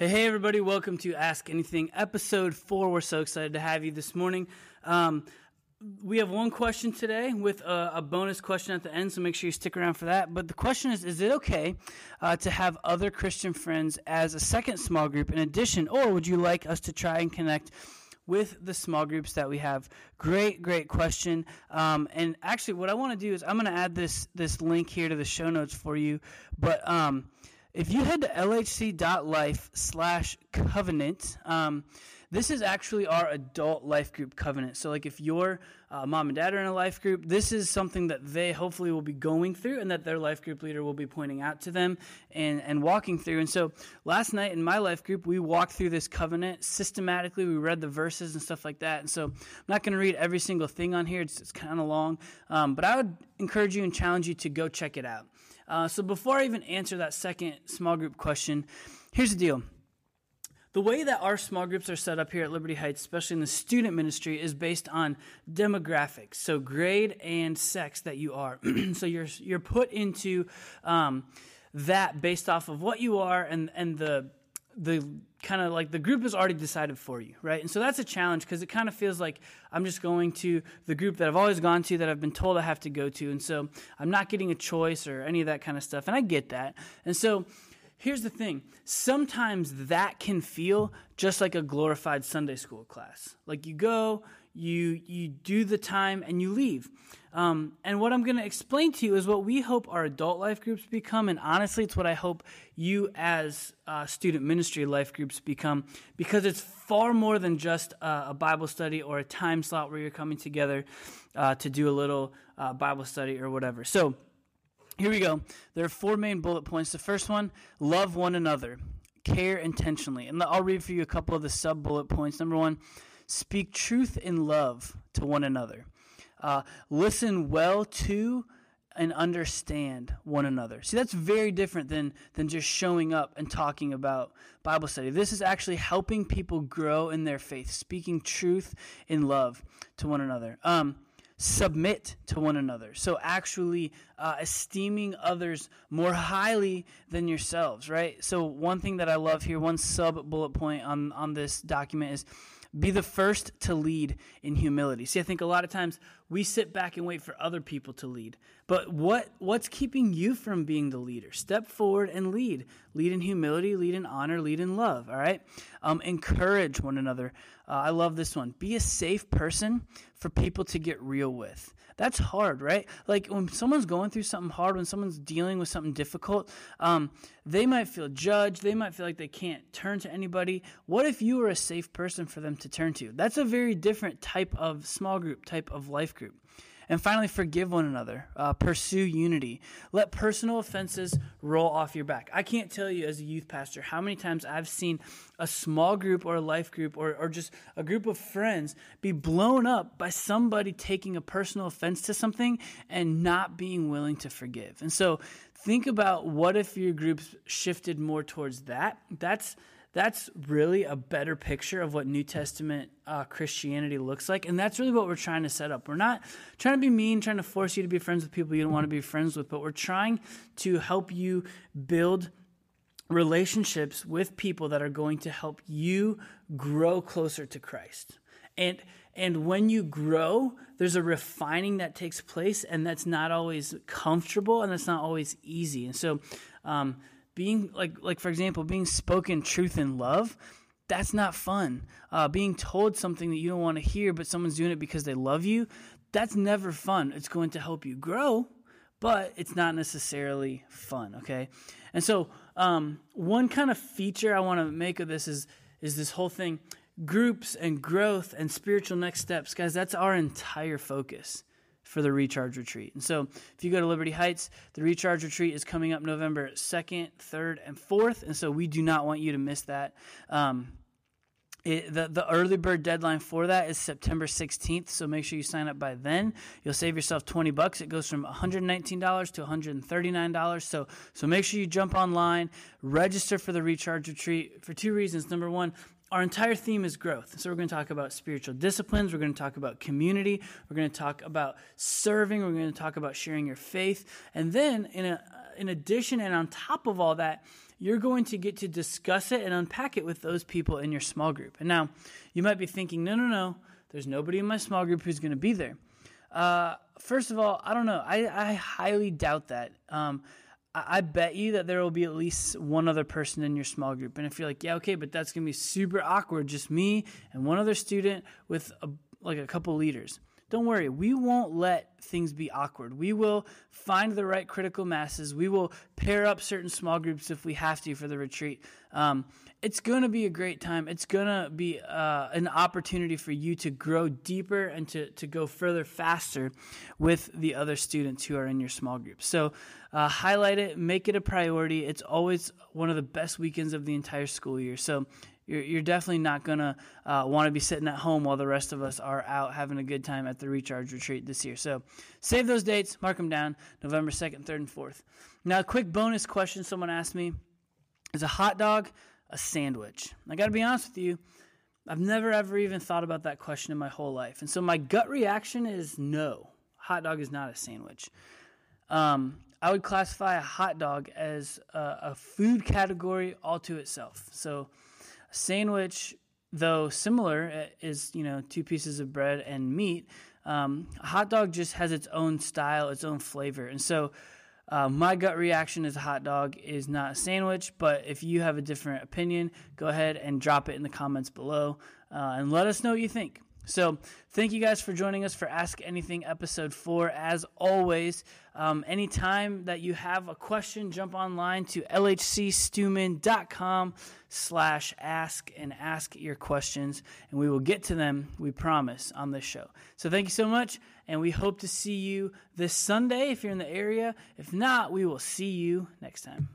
Hey, hey, everybody, welcome to Ask Anything, episode four. We're so excited to have you this morning. Um, we have one question today with a, a, bonus question at the end, so make sure you stick around for that. But the question is Is it okay uh, to have other Christian friends as a second small group in addition, or would you like us to try and connect? with the small groups that we have? Great, great question. Um, and actually, what I want to do is I'm going to add this this link here to the show notes for you. But um, if you head to lhc.life slash covenant, um, this is actually our adult life group covenant. So, like, if your uh, mom and dad are in a life group, this is something that they hopefully will be going through and that their life group leader will be pointing out to them and, and walking through. And so, last night in my life group, we walked through this covenant systematically. We read the verses and stuff like that. And so, I'm not going to read every single thing on here, it's, it's kind of long. Um, but I would encourage you and challenge you to go check it out. Uh, so, before I even answer that second small group question, here's the deal the way that our small groups are set up here at Liberty Heights, especially in the student ministry, is based on demographics, so grade and sex that you are. so you're you're put into um, that based off of what you are and and the the kind of like the group is already decided for you, right? And so that's a challenge because it kind of feels like I'm just going to the group that I've always gone to that I've been told I have to go to. And so I'm not getting a choice or any of that kind of stuff. And I get that. And so Here's the thing sometimes that can feel just like a glorified Sunday school class. Like you go, you, you do the time, and you leave. Um, and what I'm going to explain to you is what we hope our adult life groups become. And honestly, it's what I hope you as uh, student ministry life groups become because it's far more than just a Bible study or a time slot where you're coming together uh, to do a little uh, Bible study or whatever. So, here we go. There are four main bullet points. The first one love one another, care intentionally. And I'll read for you a couple of the sub bullet points. Number one, speak truth in love to one another. Uh, listen well to and understand one another. See, that's very different than than just showing up and talking about Bible study. This is actually helping people grow in their faith, speaking truth in love to one another. Um, submit to one another. So, actually uh, esteeming others more highly than yourselves, right? So, one thing that I love here, one sub bullet point on, on this document is be the first to lead in humility. See, I think a lot of times we sit back and wait for other people to lead. But what what's keeping you from being the leader? Step forward and lead. Lead in humility, lead in honor, lead in love. All right. Um, encourage one another. Uh, I love this one. Be a safe person for people to get real with. That's hard, right? Like when someone's going through something hard, when someone's dealing with something difficult, um, they might feel judged. They might feel like they can't turn to anybody. What if you were a safe person for them to turn to? That's a very different type of small group, type of life group. And finally, forgive one another. Uh, pursue unity. Let personal offenses roll off your back. I can't tell you as a youth pastor how many times I've seen a small group or a life group or, or just a group of friends be blown up by somebody taking a personal offense to something and not being willing to forgive. And so think about what if your groups shifted more towards that. That's that's really a better picture of what New Testament uh, Christianity looks like. And that's really what we're trying to set up. We're not trying to be mean, trying to force you to be friends with people you don't want to be friends with, but we're trying to help you build relationships with people that are going to help you grow closer to Christ. And and when you grow, there's a refining that takes place, and that's not always comfortable and that's not always easy. And so, um, being like like for example being spoken truth in love that's not fun. Uh, being told something that you don't want to hear but someone's doing it because they love you that's never fun. It's going to help you grow but it's not necessarily fun okay? And so um, one kind of feature i want to make of this is is this whole thing. Groups and growth and spiritual next steps guys that's our entire focus for the Recharge Retreat. And so, if you go to Liberty Heights, the Recharge Retreat is coming up November 2nd, 3rd, and 4th. And so, we do not want you to miss that. Um, it, the, the early bird deadline for that is September 16th, so make sure you sign up by then. You'll save yourself 20 bucks. It goes from $119 to $139. So, so make sure you jump online, register for the Recharge Retreat for two reasons. Number one, our entire theme is growth. So we're going to talk about spiritual disciplines. We're going to talk about community. We're going to talk about serving. We're going to talk about sharing your faith. And then, in, a, in addition and on top of all that, you're going to get to discuss it and unpack it with those people in your small group. And now, you might be thinking, no, no, no, there's nobody in my small group who's going to be there. Uh, first of all, I don't know. I, I highly doubt that. Um, I bet you that there will be at least one other person in your small group. And if you're like, yeah, okay, but that's going to be super awkward, just me and one other student with a, like a couple leaders. Don't worry, we won't let things be awkward. We will find the right critical masses. We will pair up certain small groups if we have to for the retreat. Um, it's going to be a great time. It's going to be uh, an opportunity for you to grow deeper and to, to go further faster with the other students who are in your small group. So, uh, highlight it, make it a priority. It's always one of the best weekends of the entire school year. So, you're, you're definitely not going to uh, want to be sitting at home while the rest of us are out having a good time at the Recharge Retreat this year. So save those dates, mark them down November 2nd, 3rd, and 4th. Now, a quick bonus question someone asked me is a hot dog a sandwich? I got to be honest with you. I've never ever even thought about that question in my whole life. And so my gut reaction is no. Hot dog is not a sandwich. Um, I would classify a hot dog as a, a food category all to itself. So sandwich, though similar, uh, is you know two pieces of bread and meat. Um, a hot dog just has its own style, its own flavor, and so uh, my gut reaction as a hot dog is not a sandwich. But if you have a different opinion, go ahead and drop it in the comments below uh, and let us know what you think. So, thank you guys for joining us for Ask Anything episode four. As always, um, anytime that you have a question, jump online to lhcstewman.com slash ask and ask your questions, and we will get to them, we promise, on this show. So, thank you so much, and we hope to see you this Sunday if you're in the area. If not, we will see you next time.